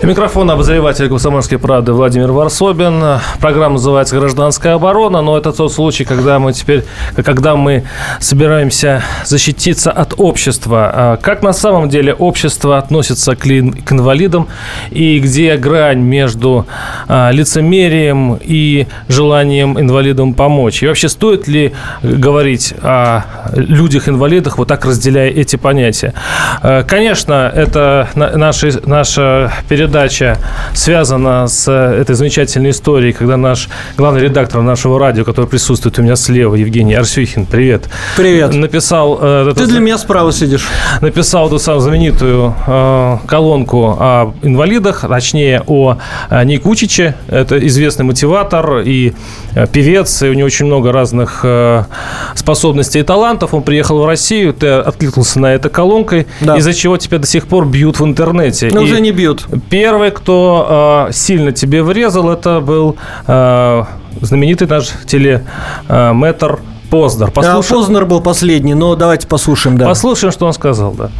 Микрофон обозреватель «Комсомольской правды» Владимир Варсобин. Программа называется «Гражданская оборона», но это тот случай, когда мы теперь, когда мы собираемся защититься от общества. А как на самом деле общество относится к, к инвалидам и где грань между а, лицемерием и желанием инвалидам помочь? И вообще стоит ли говорить о людях-инвалидах, вот так разделяя эти понятия? А, конечно, это наша, наша передача передача связана с э, этой замечательной историей, когда наш главный редактор нашего радио, который присутствует у меня слева, Евгений Арсюхин, привет. Привет. Написал... Э, Ты для меня справа сидишь. Написал эту самую знаменитую э, колонку о инвалидах, точнее о э, Никучиче. Это известный мотиватор и певец, и у него очень много разных э, способностей и талантов. Он приехал в Россию, ты откликнулся на это колонкой, да. из-за чего тебя до сих пор бьют в интернете. Ну, уже не бьют. Первый, кто э, сильно тебе врезал, это был э, знаменитый наш телеметр Познер. Послушай... Да, Познер был последний, но давайте послушаем, да. Послушаем, что он сказал, да.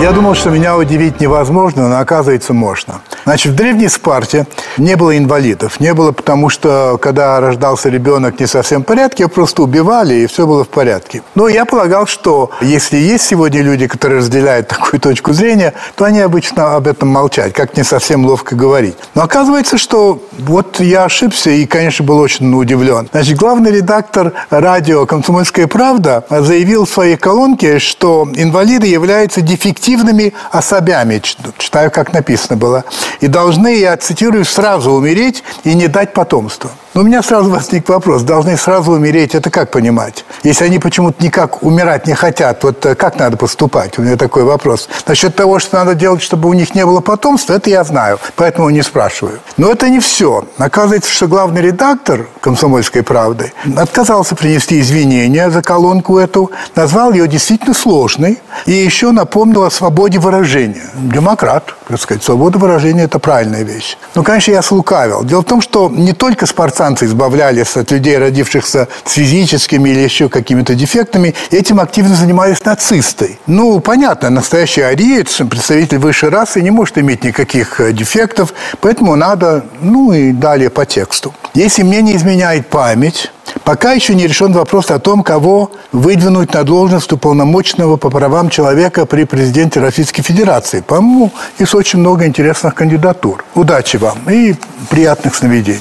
Я думал, что меня удивить невозможно, но оказывается можно. Значит, в Древней Спарте не было инвалидов. Не было, потому что, когда рождался ребенок не совсем в порядке, его просто убивали, и все было в порядке. Но я полагал, что если есть сегодня люди, которые разделяют такую точку зрения, то они обычно об этом молчат, как не совсем ловко говорить. Но оказывается, что вот я ошибся и, конечно, был очень удивлен. Значит, главный редактор радио «Комсомольская правда» заявил в своей колонке, что инвалиды являются дефективными особями, читаю, как написано было, и должны, я цитирую, сразу умереть и не дать потомства. Но у меня сразу возник вопрос, должны сразу умереть, это как понимать? Если они почему-то никак умирать не хотят, вот э, как надо поступать? У меня такой вопрос. Насчет того, что надо делать, чтобы у них не было потомства, это я знаю, поэтому не спрашиваю. Но это не все. Оказывается, что главный редактор «Комсомольской правды» отказался принести извинения за колонку эту, назвал ее действительно сложной и еще напомнил о свободе выражения. Демократ, так сказать, свобода выражения – это правильная вещь. Но, конечно, я слукавил. Дело в том, что не только спартанцы избавлялись от людей, родившихся с физическими или еще какими-то дефектами. Этим активно занимались нацисты. Ну, понятно, настоящий ариец, представитель высшей расы, не может иметь никаких э, дефектов, поэтому надо, ну и далее по тексту. Если мне не изменяет память, Пока еще не решен вопрос о том, кого выдвинуть на должность уполномоченного по правам человека при президенте Российской Федерации. По-моему, есть очень много интересных кандидатур. Удачи вам и приятных сновидений.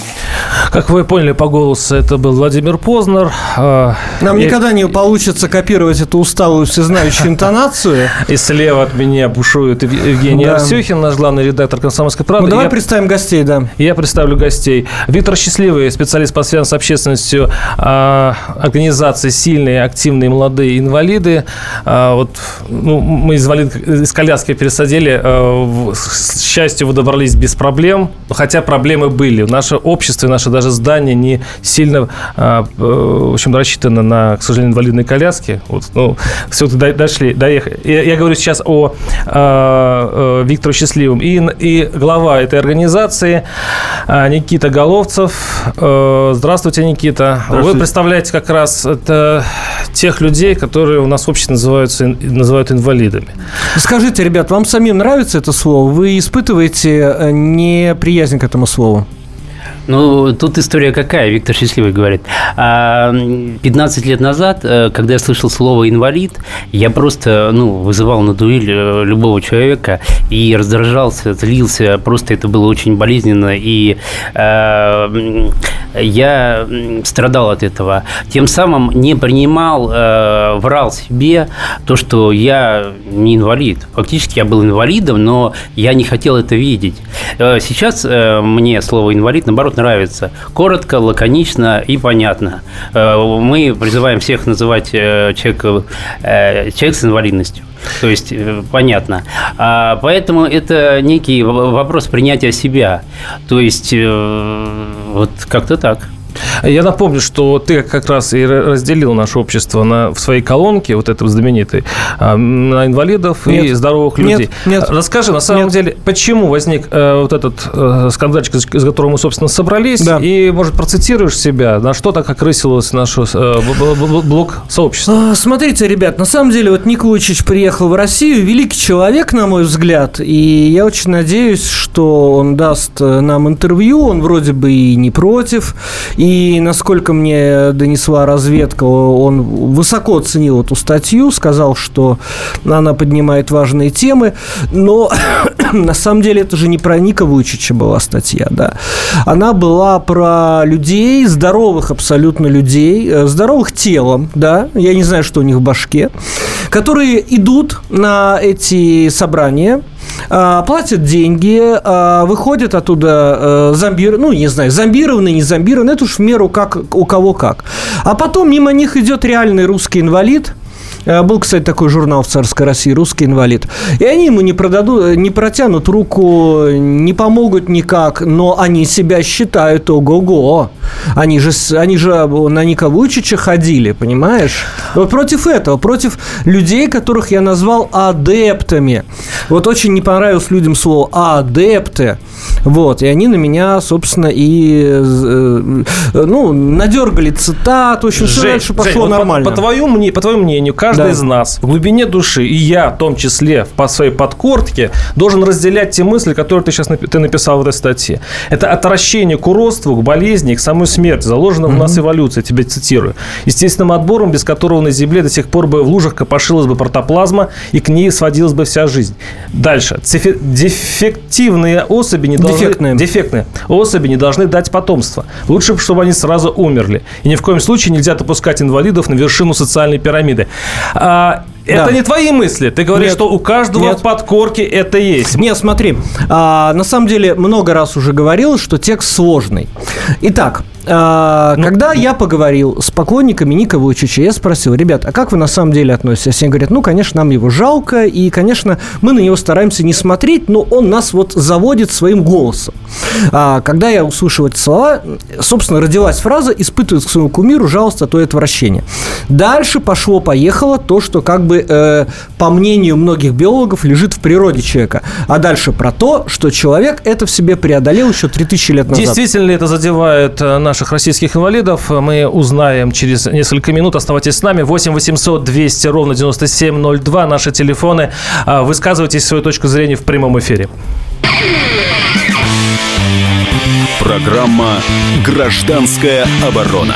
Как вы поняли по голосу, это был Владимир Познер. А, Нам Я... никогда не получится копировать эту усталую всезнающую интонацию. И слева от меня бушует Евгений да. Арсюхин, наш главный редактор «Комсомольской правды». Ну, давай Я... представим гостей, да. Я представлю гостей. Виктор Счастливый, специалист по связям с общественностью а, организации «Сильные, активные, молодые инвалиды». А, вот, ну, мы из, инвалид, из коляски пересадили. А, к счастью, вы добрались без проблем, хотя проблемы были. Наше общество, наше даже здание не сильно в общем, рассчитано на, к сожалению, инвалидные коляски. Вот, ну, все-таки дошли, доехали. Я, я говорю сейчас о, о Викторе Счастливом. И, и глава этой организации Никита Головцев. Здравствуйте, Никита. Вы представляете как раз это тех людей, которые у нас в обществе называются, называют инвалидами. Скажите, ребят, вам самим нравится это слово? Вы испытываете э, неприязнь к этому слову? Ну, тут история какая, Виктор Счастливый говорит. 15 а, лет назад, э, когда я слышал слово «инвалид», я просто ну, вызывал на дуэль э, любого человека и раздражался, злился. Просто это было очень болезненно, и э, я страдал от этого. Тем самым не принимал, врал себе то, что я не инвалид. Фактически я был инвалидом, но я не хотел это видеть. Сейчас мне слово «инвалид», наоборот, наоборот, нравится. Коротко, лаконично и понятно. Э, мы призываем всех называть э, человека, э, человек с инвалидностью. То есть, понятно. А, поэтому это некий вопрос принятия себя. То есть, вот как-то так. Я напомню, что ты как раз и разделил наше общество на, в своей колонке, вот этой знаменитой, а, на инвалидов нет, и здоровых людей. Нет, нет. Расскажи, на самом нет. деле, почему возник э, вот этот э, скандальчик, из которого мы, собственно, собрались, да. и, может, процитируешь себя, на что так окрысилось наше э, блок сообщества? А, смотрите, ребят, на самом деле, вот Ник приехал в Россию, великий человек, на мой взгляд, и я очень надеюсь, что он даст э, нам интервью, он вроде бы и не против, и, насколько мне донесла разведка, он высоко оценил эту статью, сказал, что она поднимает важные темы, но на самом деле это же не про Ника Вуйчича была статья, да. Она была про людей, здоровых абсолютно людей, э, здоровых телом, да, я не знаю, что у них в башке, которые идут на эти собрания, платят деньги, а, выходят оттуда э, зомбир, ну, не знаю, зомбированные, не зомбированные, это уж в меру как у кого как. А потом мимо них идет реальный русский инвалид, был, кстати, такой журнал в царской России «Русский инвалид». И они ему не, продадут, не протянут руку, не помогут никак, но они себя считают ого-го. Они же, они же на Ника Вуйчича ходили, понимаешь? Вот против этого, против людей, которых я назвал адептами. Вот очень не понравилось людям слово «адепты». Вот, и они на меня, собственно, и, э, ну, надергали цитат, в общем, все дальше пошло Жень, нормально. По, по, твоему, по твоему мнению, каждый да. из нас в глубине души, и я в том числе по своей подкортке, должен разделять те мысли, которые ты сейчас ты написал в этой статье. Это отвращение к уродству, к болезни, к самой смерти, заложено mm-hmm. в нас эволюция, тебя цитирую. Естественным отбором, без которого на Земле до сих пор бы в лужах копошилась бы протоплазма, и к ней сводилась бы вся жизнь. Дальше. Дефективные особи не должны... Дефектные. Дефектные. Особи не должны дать потомство. Лучше, чтобы они сразу умерли. И ни в коем случае нельзя допускать инвалидов на вершину социальной пирамиды. А, это да. не твои мысли. Ты говоришь, Нет. что у каждого Нет. в подкорке это есть. Нет, смотри. А, на самом деле, много раз уже говорил, что текст сложный. Итак, а, ну, когда я поговорил с поклонниками Ника Вуйчича, я спросил, ребят, а как вы на самом деле относитесь? Они говорят, ну, конечно, нам его жалко, и, конечно, мы на него стараемся не смотреть, но он нас вот заводит своим голосом. А, когда я услышал эти слова, собственно, родилась фраза «испытывает к своему кумиру жалость, а то и отвращение». Дальше пошло-поехало то, что как бы, э, по мнению многих биологов, лежит в природе человека. А дальше про то, что человек это в себе преодолел еще 3000 лет назад. Действительно это задевает на наших российских инвалидов. Мы узнаем через несколько минут. Оставайтесь с нами. 8 800 200 ровно 9702. Наши телефоны. А, высказывайтесь свою точку зрения в прямом эфире. Программа «Гражданская оборона».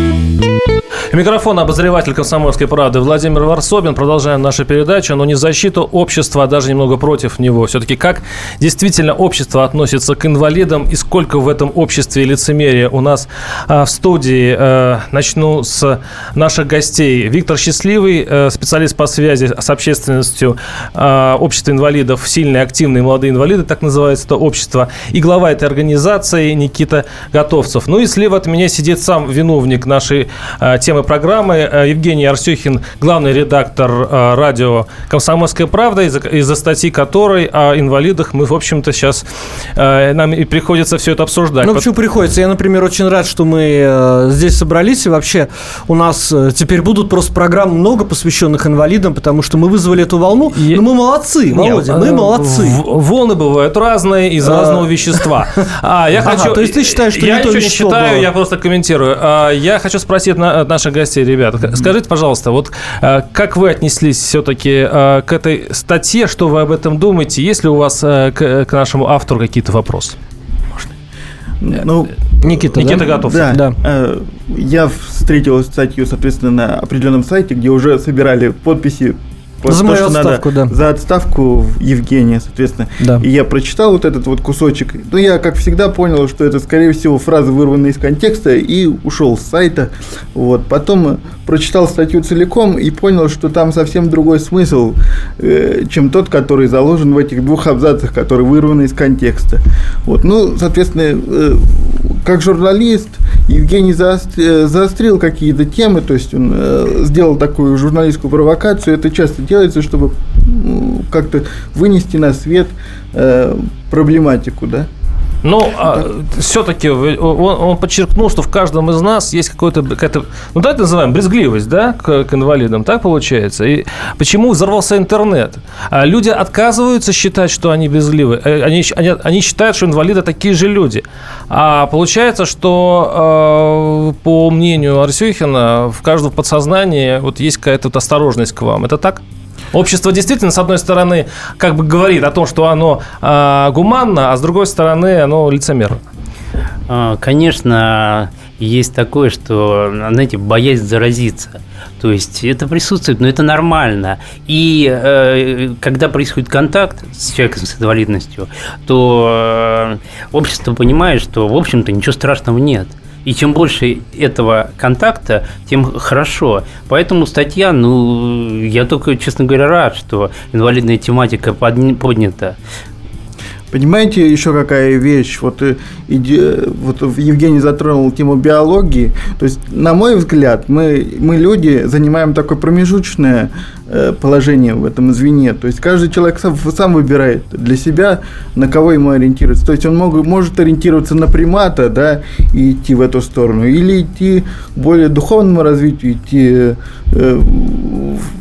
Микрофон обозреватель «Комсомольской правды» Владимир Варсобин. Продолжаем нашу передачу, но не защиту общества, а даже немного против него. Все-таки как действительно общество относится к инвалидам и сколько в этом обществе лицемерия у нас а, в студии. А, начну с наших гостей. Виктор Счастливый, а, специалист по связи с общественностью а, общества инвалидов «Сильные, активные, молодые инвалиды», так называется это общество, и глава этой организации Никита Готовцев. Ну и слева от меня сидит сам виновник нашей а, темы программы. Э, Евгений Арсюхин, главный редактор э, радио «Комсомольская правда», из-за, из статьи которой о инвалидах мы, в общем-то, сейчас э, нам и приходится все это обсуждать. Ну, почему приходится? Я, например, очень рад, что мы здесь собрались, и вообще у нас теперь будут просто программ много посвященных инвалидам, потому что мы вызвали эту волну. И... Ну, мы молодцы, Володя, Нет, мы молодцы. Волны бывают разные из разного вещества. А, я хочу... То есть ты считаешь, что я ничего не считаю, я просто комментирую. А, я хочу спросить наших наших гостей, ребята. Скажите, пожалуйста, вот как вы отнеслись все-таки к этой статье, что вы об этом думаете? Есть ли у вас к нашему автору какие-то вопросы? Ну, Никита, Никита да? готов. Да. да. Э, я встретил статью, соответственно, на определенном сайте, где уже собирали подписи за мою отставку, надо, да. За отставку Евгения, соответственно. Да. И я прочитал вот этот вот кусочек. Ну, я, как всегда, понял, что это, скорее всего, фраза, вырванная из контекста, и ушел с сайта. Вот. Потом прочитал статью целиком и понял, что там совсем другой смысл, э, чем тот, который заложен в этих двух абзацах, которые вырваны из контекста. Вот. Ну, соответственно, э, как журналист, Евгений э, заострил какие-то темы, то есть он э, сделал такую журналистскую провокацию. Это часто делается, чтобы ну, как-то вынести на свет э, проблематику, да. Ну, а, все-таки он, он подчеркнул, что в каждом из нас есть какой-то, какая-то, ну, давайте называем, брезгливость, да, к, к инвалидам, так получается? И почему взорвался интернет? А люди отказываются считать, что они брезгливы. Э, они, они, они считают, что инвалиды такие же люди. А получается, что, э, по мнению Арсюхина, в каждом подсознании вот есть какая-то вот осторожность к вам. Это так? Общество действительно, с одной стороны, как бы говорит о том, что оно э, гуманно, а с другой стороны, оно лицемерно. А, конечно, есть такое, что, знаете, боязнь заразиться. То есть это присутствует, но это нормально. И э, когда происходит контакт с человеком с инвалидностью, то э, общество понимает, что, в общем-то, ничего страшного нет. И чем больше этого контакта, тем хорошо. Поэтому статья, ну, я только, честно говоря, рад, что инвалидная тематика поднята. Понимаете, еще какая вещь? Вот, э, иде, вот Евгений затронул тему биологии. То есть, на мой взгляд, мы, мы люди занимаем такое промежуточное э, положение в этом звене. То есть, каждый человек сам, сам выбирает для себя, на кого ему ориентироваться. То есть, он мог, может ориентироваться на примата, да, и идти в эту сторону. Или идти к более духовному развитию, идти, э,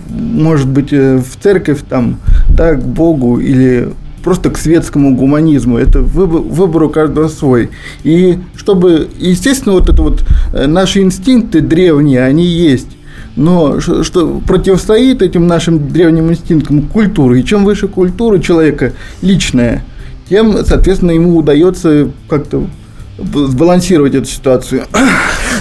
может быть, в церковь, там, да, к Богу, или просто к светскому гуманизму. Это выбор, выбор у каждого свой. И чтобы, естественно, вот это вот э, наши инстинкты древние, они есть. Но что, противостоит этим нашим древним инстинктам культура. И чем выше культура человека личная, тем, соответственно, ему удается как-то сбалансировать эту ситуацию.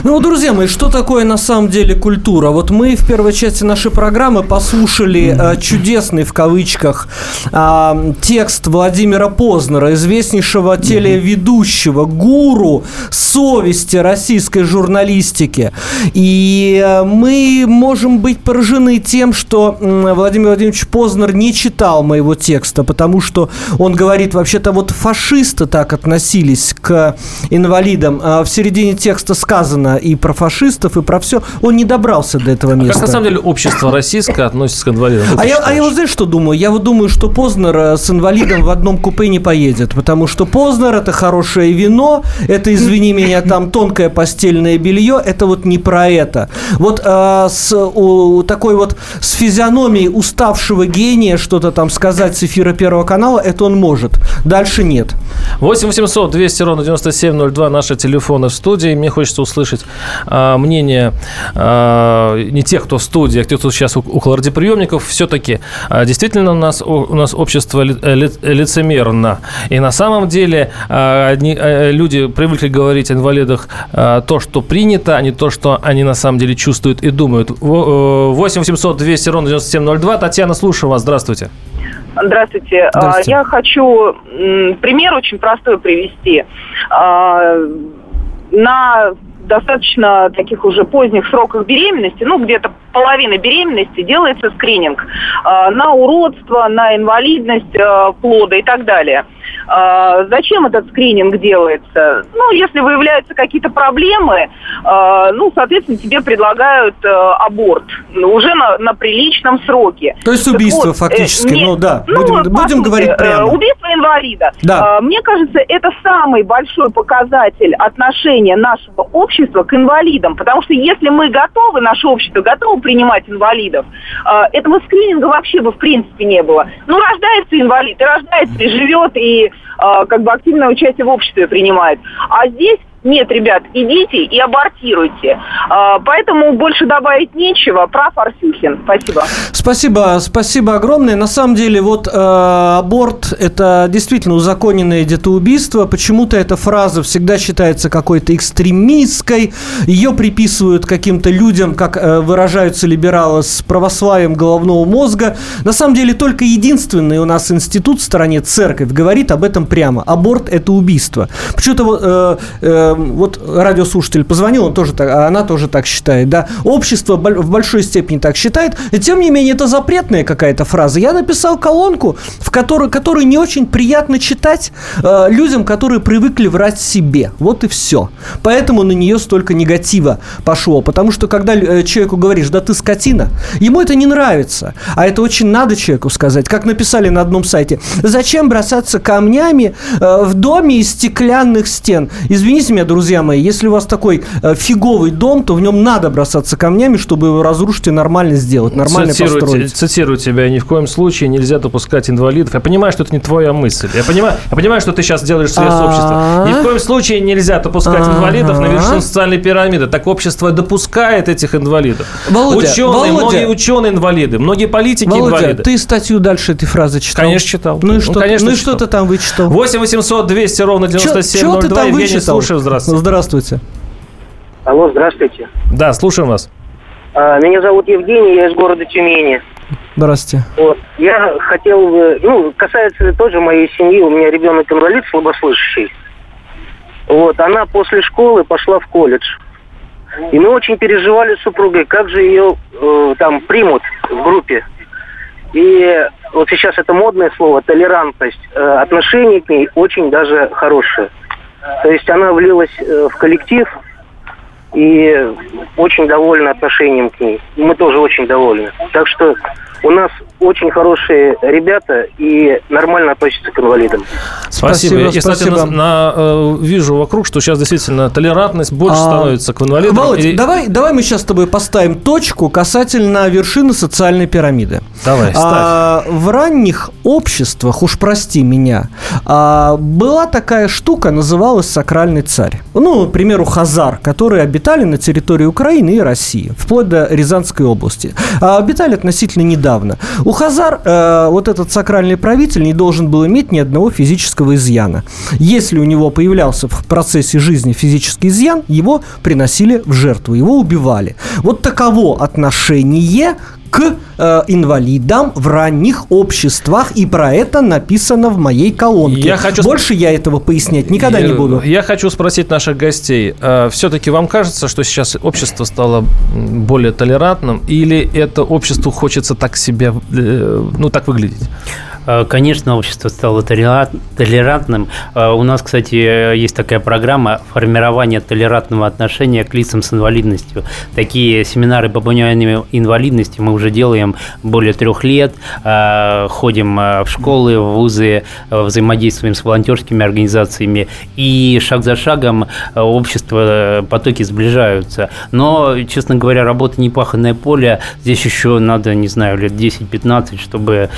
Ну, друзья мои, что такое на самом деле культура? Вот мы в первой части нашей программы послушали э, чудесный, в кавычках, э, текст Владимира Познера, известнейшего телеведущего, гуру совести российской журналистики. И э, мы можем быть поражены тем, что э, Владимир Владимирович Познер не читал моего текста, потому что он говорит, вообще-то вот фашисты так относились к инвалидам. А в середине текста сказано и про фашистов, и про все. Он не добрался до этого места. А как на самом деле общество российское относится к инвалидам? А я, а я вот знаешь, что думаю? Я вот думаю, что Познер э, с инвалидом в одном купе не поедет, потому что Познер это хорошее вино, это, извини меня, там тонкое постельное белье, это вот не про это. Вот э, с у, такой вот с физиономией уставшего гения что-то там сказать с эфира Первого канала, это он может. Дальше нет. 8 800 200 ровно 9702 наши телефоны в студии. Мне хочется услышать э, мнение э, не тех, кто в студии, а тех, кто сейчас около радиоприемников. Все-таки э, действительно у нас, у, нас общество ли, ли, лицемерно. И на самом деле э, одни, э, люди привыкли говорить о инвалидах э, то, что принято, а не то, что они на самом деле чувствуют и думают. 8 800 200 ровно 9702. Татьяна, слушаю вас. Здравствуйте. Здравствуйте. Здравствуйте. Я хочу пример очень простой привести. На достаточно таких уже поздних сроках беременности, ну, где-то половина беременности делается скрининг э, на уродство, на инвалидность э, плода и так далее. Э, зачем этот скрининг делается? Ну, если выявляются какие-то проблемы, э, ну, соответственно, тебе предлагают э, аборт ну, уже на, на приличном сроке. То есть убийство вот, фактически, не, ну да, ну, будем, будем сути, говорить прямо. Убийство инвалида. Да. Э, мне кажется, это самый большой показатель отношения нашего общества к инвалидам, потому что если мы готовы, наше общество готово принимать инвалидов, э, этого скрининга вообще бы в принципе не было. Ну, рождается инвалид, и рождается, и живет, и э, как бы активное участие в обществе принимает. А здесь Нет, ребят, идите и абортируйте. А, поэтому больше добавить нечего. Прав Арсюхин. Спасибо. Спасибо, спасибо огромное. На самом деле, вот э, аборт – это действительно узаконенное детоубийство. Почему-то эта фраза всегда считается какой-то экстремистской. Ее приписывают каким-то людям, как э, выражаются либералы, с православием головного мозга. На самом деле, только единственный у нас институт в стране, церковь, говорит об этом прямо. Аборт – это убийство. Почему-то э, э, вот радиослушатель позвонил, он тоже так, а она тоже так считает, да. Общество в большой степени так считает. И тем не менее, это запретная какая-то фраза. Я написал колонку, в которой, которую не очень приятно читать э, людям, которые привыкли врать себе. Вот и все. Поэтому на нее столько негатива пошло. Потому что, когда э, человеку говоришь, да ты скотина, ему это не нравится. А это очень надо человеку сказать. Как написали на одном сайте. Зачем бросаться камнями э, в доме из стеклянных стен? Извините меня, друзья мои, если у вас такой э, фиговый дом, то в нем надо бросаться камнями, чтобы его разрушить и нормально сделать, нормально цитирую, построить. Цитирую тебя, ни в коем случае нельзя допускать инвалидов. Я понимаю, что это не твоя мысль. Я понимаю, я понимаю что ты сейчас делаешь свое общество. Ни в коем случае нельзя допускать инвалидов на вершину социальной пирамиды. Так общество допускает этих инвалидов. Володя, ученые, Володя. многие ученые инвалиды, многие политики Володя, инвалиды. ты статью дальше этой фразы читал? Конечно, читал. Ну и Ну, что, конечно, ну и читал. что ты там вычитал? 8 800 200 ровно Чё- 9702. чё ты там вычитал? слушаю, здравствуйте. Здравствуйте. Алло, здравствуйте. Да, слушаем вас. А, Меня зовут Евгений, я из города Тюмени. Здравствуйте. Вот. Я хотел бы, ну, касается тоже моей семьи, у меня ребенок инвалид слабослышащий. Вот, она после школы пошла в колледж. И мы очень переживали с супругой, как же ее э, там примут в группе. И вот сейчас это модное слово, толерантность. Э, отношение к ней очень даже хорошее. То есть она влилась э, в коллектив и очень довольна отношением к ней. Мы тоже очень довольны. Так что у нас очень хорошие ребята и нормально относятся к инвалидам. Спасибо. Спасибо, И, кстати, спасибо. на- на, э, вижу вокруг, что сейчас действительно толерантность больше А, становится к инвалидам. Володь, И- давай, давай мы сейчас с тобой поставим точку касательно вершины социальной пирамиды. Давай, ставь. А, в ранних обществах, уж прости меня, а, была такая штука, называлась сакральный царь. Ну, к примеру, хазар, которые обитали на территории Украины и России, вплоть до Рязанской области. А обитали относительно недавно. У хазар э, вот этот сакральный правитель не должен был иметь ни одного физического изъяна. Если у него появлялся в процессе жизни физический изъян, его приносили в жертву, его убивали. Вот таково отношение к э, инвалидам в ранних обществах, и про это написано в моей колонке. Я хочу Больше я этого пояснять никогда не Я- буду. Я хочу спросить наших гостей. Все-таки вам кажется, что сейчас общество стало более толерантным, или это обществу хочется так себя, э, ну, так выглядеть? Э, Конечно, общество стало толера- толерантным. Э, У нас, кстати, есть такая программа формирования толерантного отношения к лицам с инвалидностью. Такие семинары по пониманию инвалидности мы уже делаем более трех лет. Э, Ходим в школы, в вузы, взаимодействуем с волонтерскими организациями. И шаг за шагом общество, потоки сближаются. Но, честно говоря, работа непаханное поле. Здесь еще надо, не знаю, лет 10-15, чтобы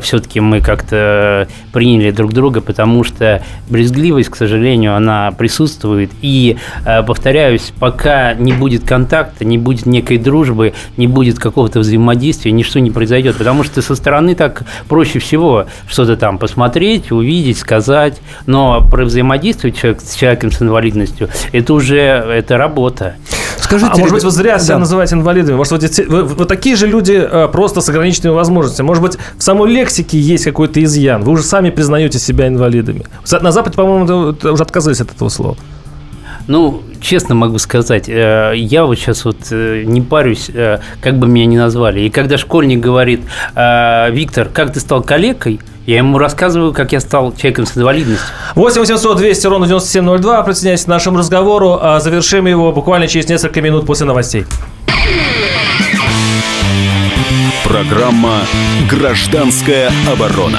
все-таки мы как-то приняли друг друга, потому что брезгливость, к сожалению, она присутствует. И, э, повторяюсь, пока не будет контакта, не будет некой дружбы, не будет какого-то взаимодействия, ничто не произойдет. Потому что со стороны так проще всего что-то там посмотреть, увидеть, сказать. Но про взаимодействие человек, с человеком с инвалидностью, это уже это работа. Скажите, а может быть, вы зря себя Да. называете инвалидами? Может, вот вы, вы такие же люди э, просто с ограниченными возможностями? Может быть, в самой лексике есть какой-то изъян? Вы уже сами признаете себя инвалидами. На Западе, по-моему, уже отказались от этого слова. Ну, честно могу сказать, э, я вот сейчас вот э, не парюсь, э, как бы меня ни назвали. И когда школьник говорит, э, Виктор, как ты стал коллегой, я ему рассказываю, как я стал человеком с инвалидностью. 8 800 200 ровно 9702. Присоединяйтесь к нашему разговору. А Завершим его буквально через несколько минут после новостей. Программа «Гражданская оборона».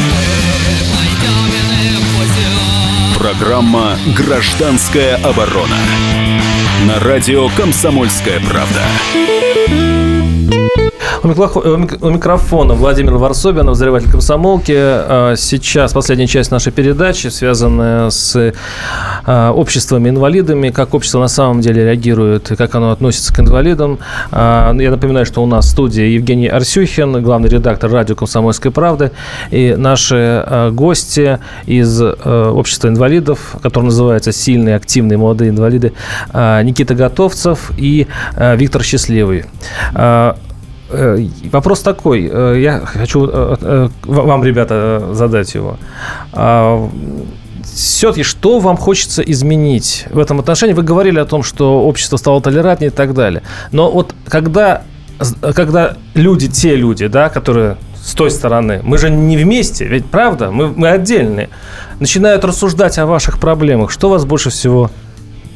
Программа «Гражданская оборона» на радио «Комсомольская правда». У микрофона Владимир Варсобин, обозреватель комсомолки. А, сейчас последняя часть нашей передачи, связанная с а, обществами инвалидами, как общество на самом деле реагирует как оно относится к инвалидам. А, я напоминаю, что у нас в студии Евгений Арсюхин, главный редактор радио «Комсомольской правды», и наши гости из общества инвалидов, которое называется «Сильные, активные, молодые инвалиды», Никита Готовцев и Виктор Счастливый. Э, вопрос такой, э, я хочу э, вам, ребята, задать его. Все-таки, что вам хочется изменить в этом отношении? Вы говорили о том, что общество стало толерантнее и так далее. Но вот когда, когда люди, те люди, да, которые с той стороны, мы же не вместе, ведь правда, мы, мы отдельные, начинают рассуждать о ваших проблемах, что вас больше всего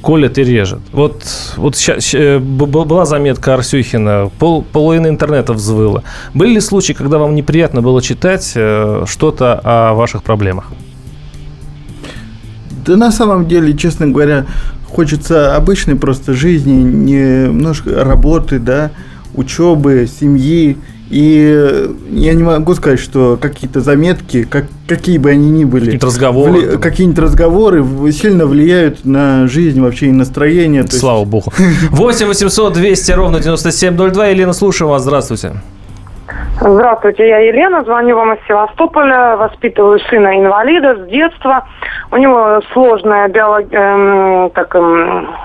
колет и режет. Вот, вот сейчас, э, была заметка Арсюхина, пол, половина интернета взвыла. Были ли случаи, когда вам неприятно было читать э, что-то о ваших проблемах? Да на самом деле, честно говоря, хочется обычной просто жизни, немножко работы, да, учебы, семьи. И я не могу сказать, что какие-то заметки, как, какие бы они ни были, какие-нибудь разговоры, вли, какие-нибудь разговоры сильно влияют на жизнь, вообще и настроение. Слава есть... богу. 8 800 200 ровно 9702. Елена, слушаю вас. Здравствуйте. Здравствуйте, я Елена, звоню вам из Севастополя, воспитываю сына инвалида с детства. У него сложная биолог... эм, так, эм,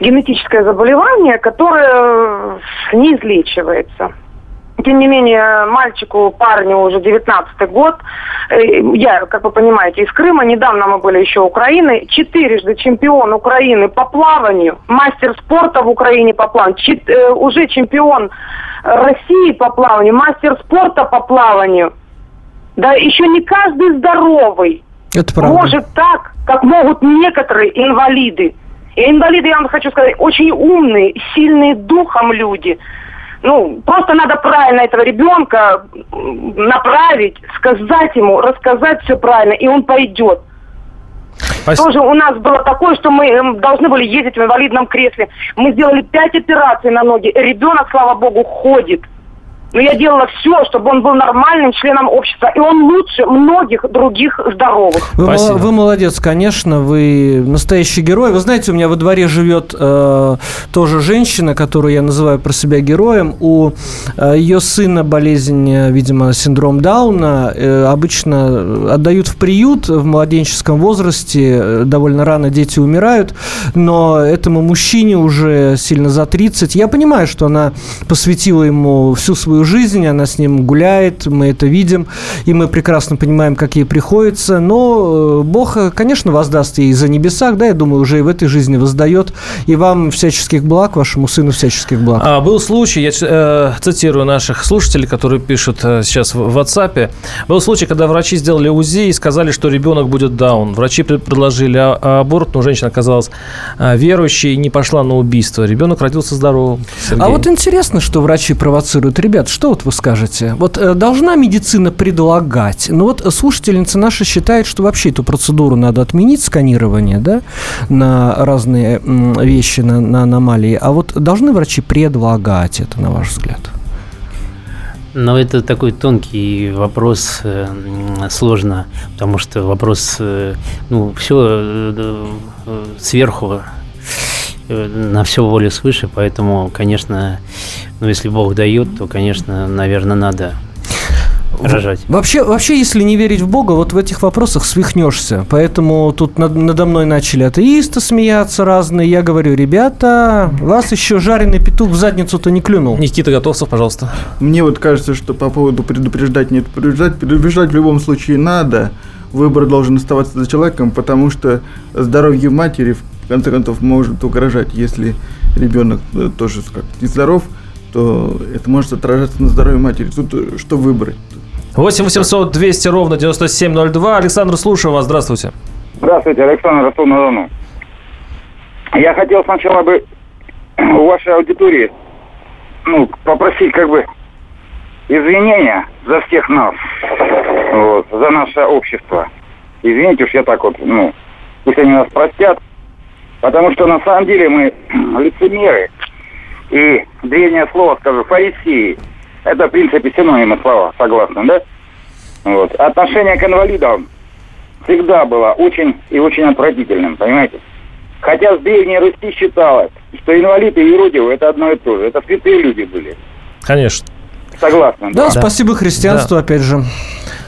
генетическое заболевание, которое не излечивается тем не менее, мальчику, парню уже 19 год, э, я, как вы понимаете, из Крыма, недавно мы были еще Украины, четырежды чемпион Украины по плаванию, мастер спорта в Украине по плаванию, чет, э, уже чемпион России по плаванию, мастер спорта по плаванию. Да еще не каждый здоровый. Это может так, как могут некоторые инвалиды. И инвалиды, я вам хочу сказать, очень умные, сильные духом люди – ну, просто надо правильно этого ребенка направить, сказать ему, рассказать все правильно, и он пойдет. Спасибо. Тоже у нас было такое, что мы эм, должны были ездить в инвалидном кресле. Мы сделали пять операций на ноги. Ребенок, слава богу, ходит. Но я делала все, чтобы он был нормальным членом общества. И он лучше многих других здоровых. Вы, вы молодец, конечно. Вы настоящий герой. Вы знаете, у меня во дворе живет э, тоже женщина, которую я называю про себя героем. У э, ее сына болезнь, видимо, синдром Дауна. Э, обычно отдают в приют в младенческом возрасте. Э, довольно рано дети умирают. Но этому мужчине уже сильно за 30. Я понимаю, что она посвятила ему всю свою свою жизнь, она с ним гуляет, мы это видим, и мы прекрасно понимаем, как ей приходится. Но э, Бог, конечно, воздаст ей за небесах, да, я думаю, уже и в этой жизни воздает. И вам всяческих благ, вашему сыну всяческих благ. А, был случай, я э, цитирую наших слушателей, которые пишут э, сейчас в WhatsApp. Был случай, когда врачи сделали УЗИ и сказали, что ребенок будет даун. Врачи предложили а, аборт, но женщина оказалась э, верующей и не пошла на убийство. Ребенок родился здоровым. Сергей. А вот интересно, что врачи провоцируют ребят Ребят, что вот вы скажете? Вот э, должна медицина предлагать? Ну вот слушательница наша считает, что вообще эту процедуру надо отменить, сканирование, да, на разные вещи, на, на аномалии. А вот должны врачи предлагать это, на ваш взгляд? Но это такой тонкий вопрос, э, сложно, потому что вопрос, э, ну, все сверху на все воле свыше, поэтому, конечно, ну, если Бог дает, то, конечно, наверное, надо рожать. Вообще, вообще, если не верить в Бога, вот в этих вопросах свихнешься. Поэтому тут над, надо мной начали атеисты смеяться разные. Я говорю, ребята, вас еще жареный петух в задницу-то не клюнул. Никита Готовцев, пожалуйста. Мне вот кажется, что по поводу предупреждать, нет, предупреждать, предупреждать в любом случае надо. Выбор должен оставаться за человеком, потому что здоровье матери, в конце концов, может угрожать, если ребенок э, тоже как нездоров, то это может отражаться на здоровье матери. Тут э, что выбрать? 8 800 200 ровно 9702. Александр, слушаю вас. Здравствуйте. Здравствуйте, Александр Ростов-на-Дону. Я хотел сначала бы у вашей аудитории ну, попросить как бы извинения за всех нас, вот, за наше общество. Извините уж я так вот, ну, пусть они нас простят, потому что на самом деле мы лицемеры. И древнее слово, скажу, фарисеи, это, в принципе, синонимы слова, согласны, да? Вот. Отношение к инвалидам всегда было очень и очень отвратительным, понимаете? Хотя с Древней Руси считалось, что инвалиды и юродивы – это одно и то же. Это святые люди были. Конечно. Согласна. Да, да. спасибо христианству, да. опять же.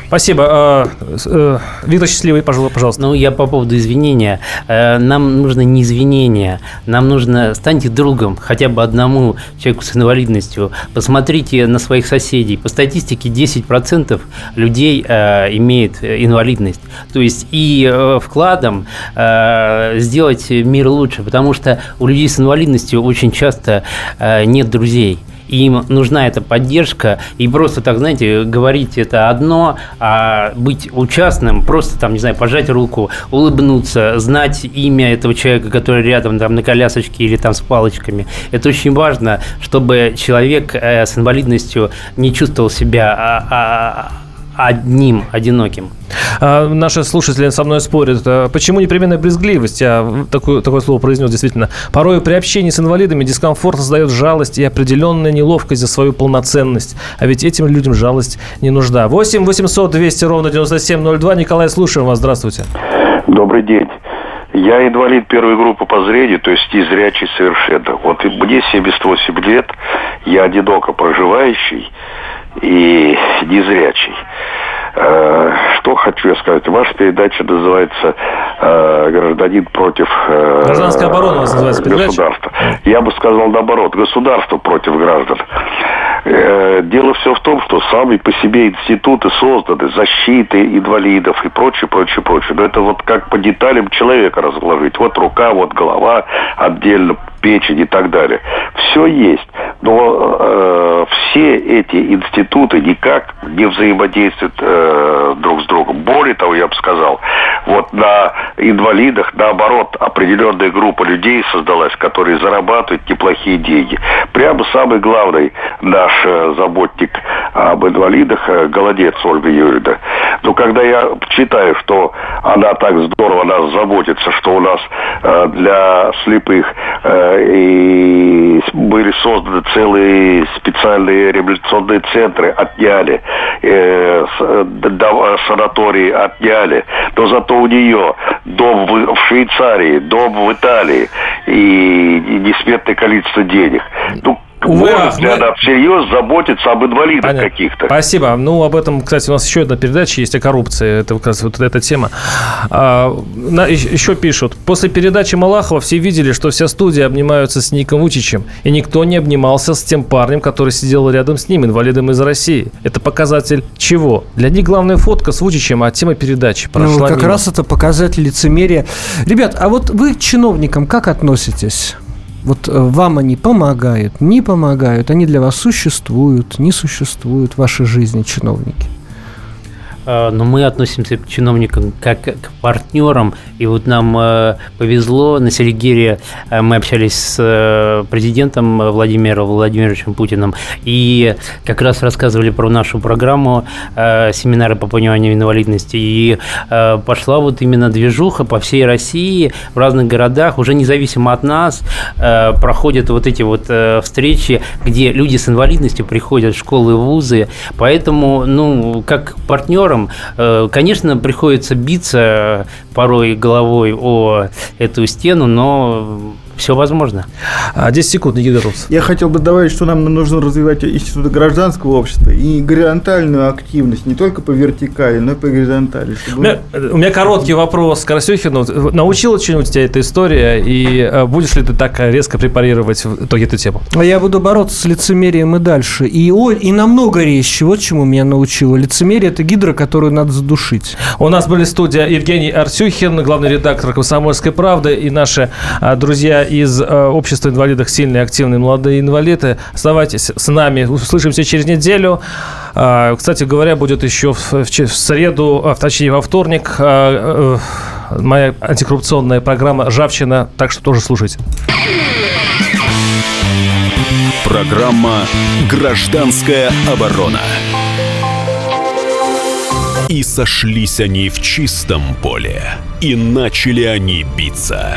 Спасибо. А, э, Виктор Счастливый, пожалуйста. Ну, я по поводу извинения. Э, нам нужно не извинения. Нам нужно... Станьте другом хотя бы одному человеку с инвалидностью. Посмотрите на своих соседей. По статистике 10% людей э, имеет инвалидность. То есть и вкладом сделать мир лучше. Потому что у людей с инвалидностью очень часто нет друзей им нужна эта поддержка, и просто так, знаете, говорить это одно, а быть участным, просто там, не знаю, пожать руку, улыбнуться, знать имя этого человека, который рядом там на колясочке или там с палочками. Это очень важно, чтобы человек э, с инвалидностью не чувствовал себя а, а, одним, одиноким. А, наши слушатели со мной спорят. А почему непременная брезгливость? Я такое, такое слово произнес действительно. Порой при общении с инвалидами дискомфорт создает жалость и определенная неловкость за свою полноценность. А ведь этим людям жалость не нужна. 8 800 200 ровно 9702. Николай, слушаем вас. Здравствуйте. Добрый день. Я инвалид первой группы по зрению, то есть незрячий совершенно. Вот мне 78 лет, я одиноко проживающий и незрячий. Э, что хочу я сказать? Ваша передача называется э, «Гражданин против э, Гражданская оборона называется государства». Я бы сказал наоборот, государство против граждан. Дело все в том, что сами по себе институты созданы, защиты инвалидов и прочее, прочее, прочее. Но это вот как по деталям человека разложить. Вот рука, вот голова, отдельно печень и так далее. Все есть. Но э, все эти институты никак не взаимодействуют э, друг с другом. Более того, я бы сказал, вот на инвалидах, наоборот, определенная группа людей создалась, которые зарабатывают неплохие деньги. Прямо самый главный наш э, заботник об инвалидах, э, голодец Ольга Юрьевна. Но когда я читаю, что она так здорово нас заботится, что у нас э, для слепых э, и были созданы целые специальные реабилитационные центры, отняли, э, санатории отняли, но зато у нее дом в, Швейцарии, дом в Италии и несметное количество денег. Ну, Увы, Может ли мы... всерьез заботиться об инвалидах Понятно. каких-то? Спасибо. Ну, об этом, кстати, у нас еще одна передача есть о коррупции. Это как раз вот эта тема. А, на, еще пишут. После передачи Малахова все видели, что вся студия обнимаются с Ником Вучичем. И никто не обнимался с тем парнем, который сидел рядом с ним, инвалидом из России. Это показатель чего? Для них главная фотка с Вучичем, а тема передачи прошла Ну, как мимо. раз это показатель лицемерия. Ребят, а вот вы к чиновникам как относитесь? Вот э, вам они помогают, не помогают, они для вас существуют, не существуют в вашей жизни чиновники? Э, но мы относимся к чиновникам как к партнерам. И вот нам э, повезло, на Селигере э, мы общались с президентом Владимиром Владимировичем Путиным, и как раз рассказывали про нашу программу семинары по пониманию инвалидности. И пошла вот именно движуха по всей России, в разных городах, уже независимо от нас, проходят вот эти вот встречи, где люди с инвалидностью приходят в школы и вузы. Поэтому, ну, как партнерам партнером. Э, конечно, приходится биться порой головой о эту стену, но все возможно. 10 а, секунд, Никита Рус. Я хотел бы добавить, что нам нужно развивать институты гражданского общества и горизонтальную активность, не только по вертикали, но и по горизонтали. Чтобы... У, меня, у меня короткий вопрос к Карасюхину. Научила что-нибудь тебя эта история, и э, будешь ли ты так резко препарировать в итоге эту тему? А я буду бороться с лицемерием и дальше. И, о, и намного резче. Вот чему меня научило. Лицемерие – это гидра, которую надо задушить. У нас были студия Евгений Арсюхин, главный редактор «Комсомольской правды», и наши а, друзья из э, общества инвалидов сильные, активные, молодые инвалиды. Оставайтесь с нами. Услышимся через неделю. А, Кстати говоря, будет еще в, в в среду, а, точнее во вторник, а, э, моя антикоррупционная программа «Ржавчина», так что тоже слушайте. Программа «Гражданская оборона». И сошлись они в чистом поле, и начали они биться.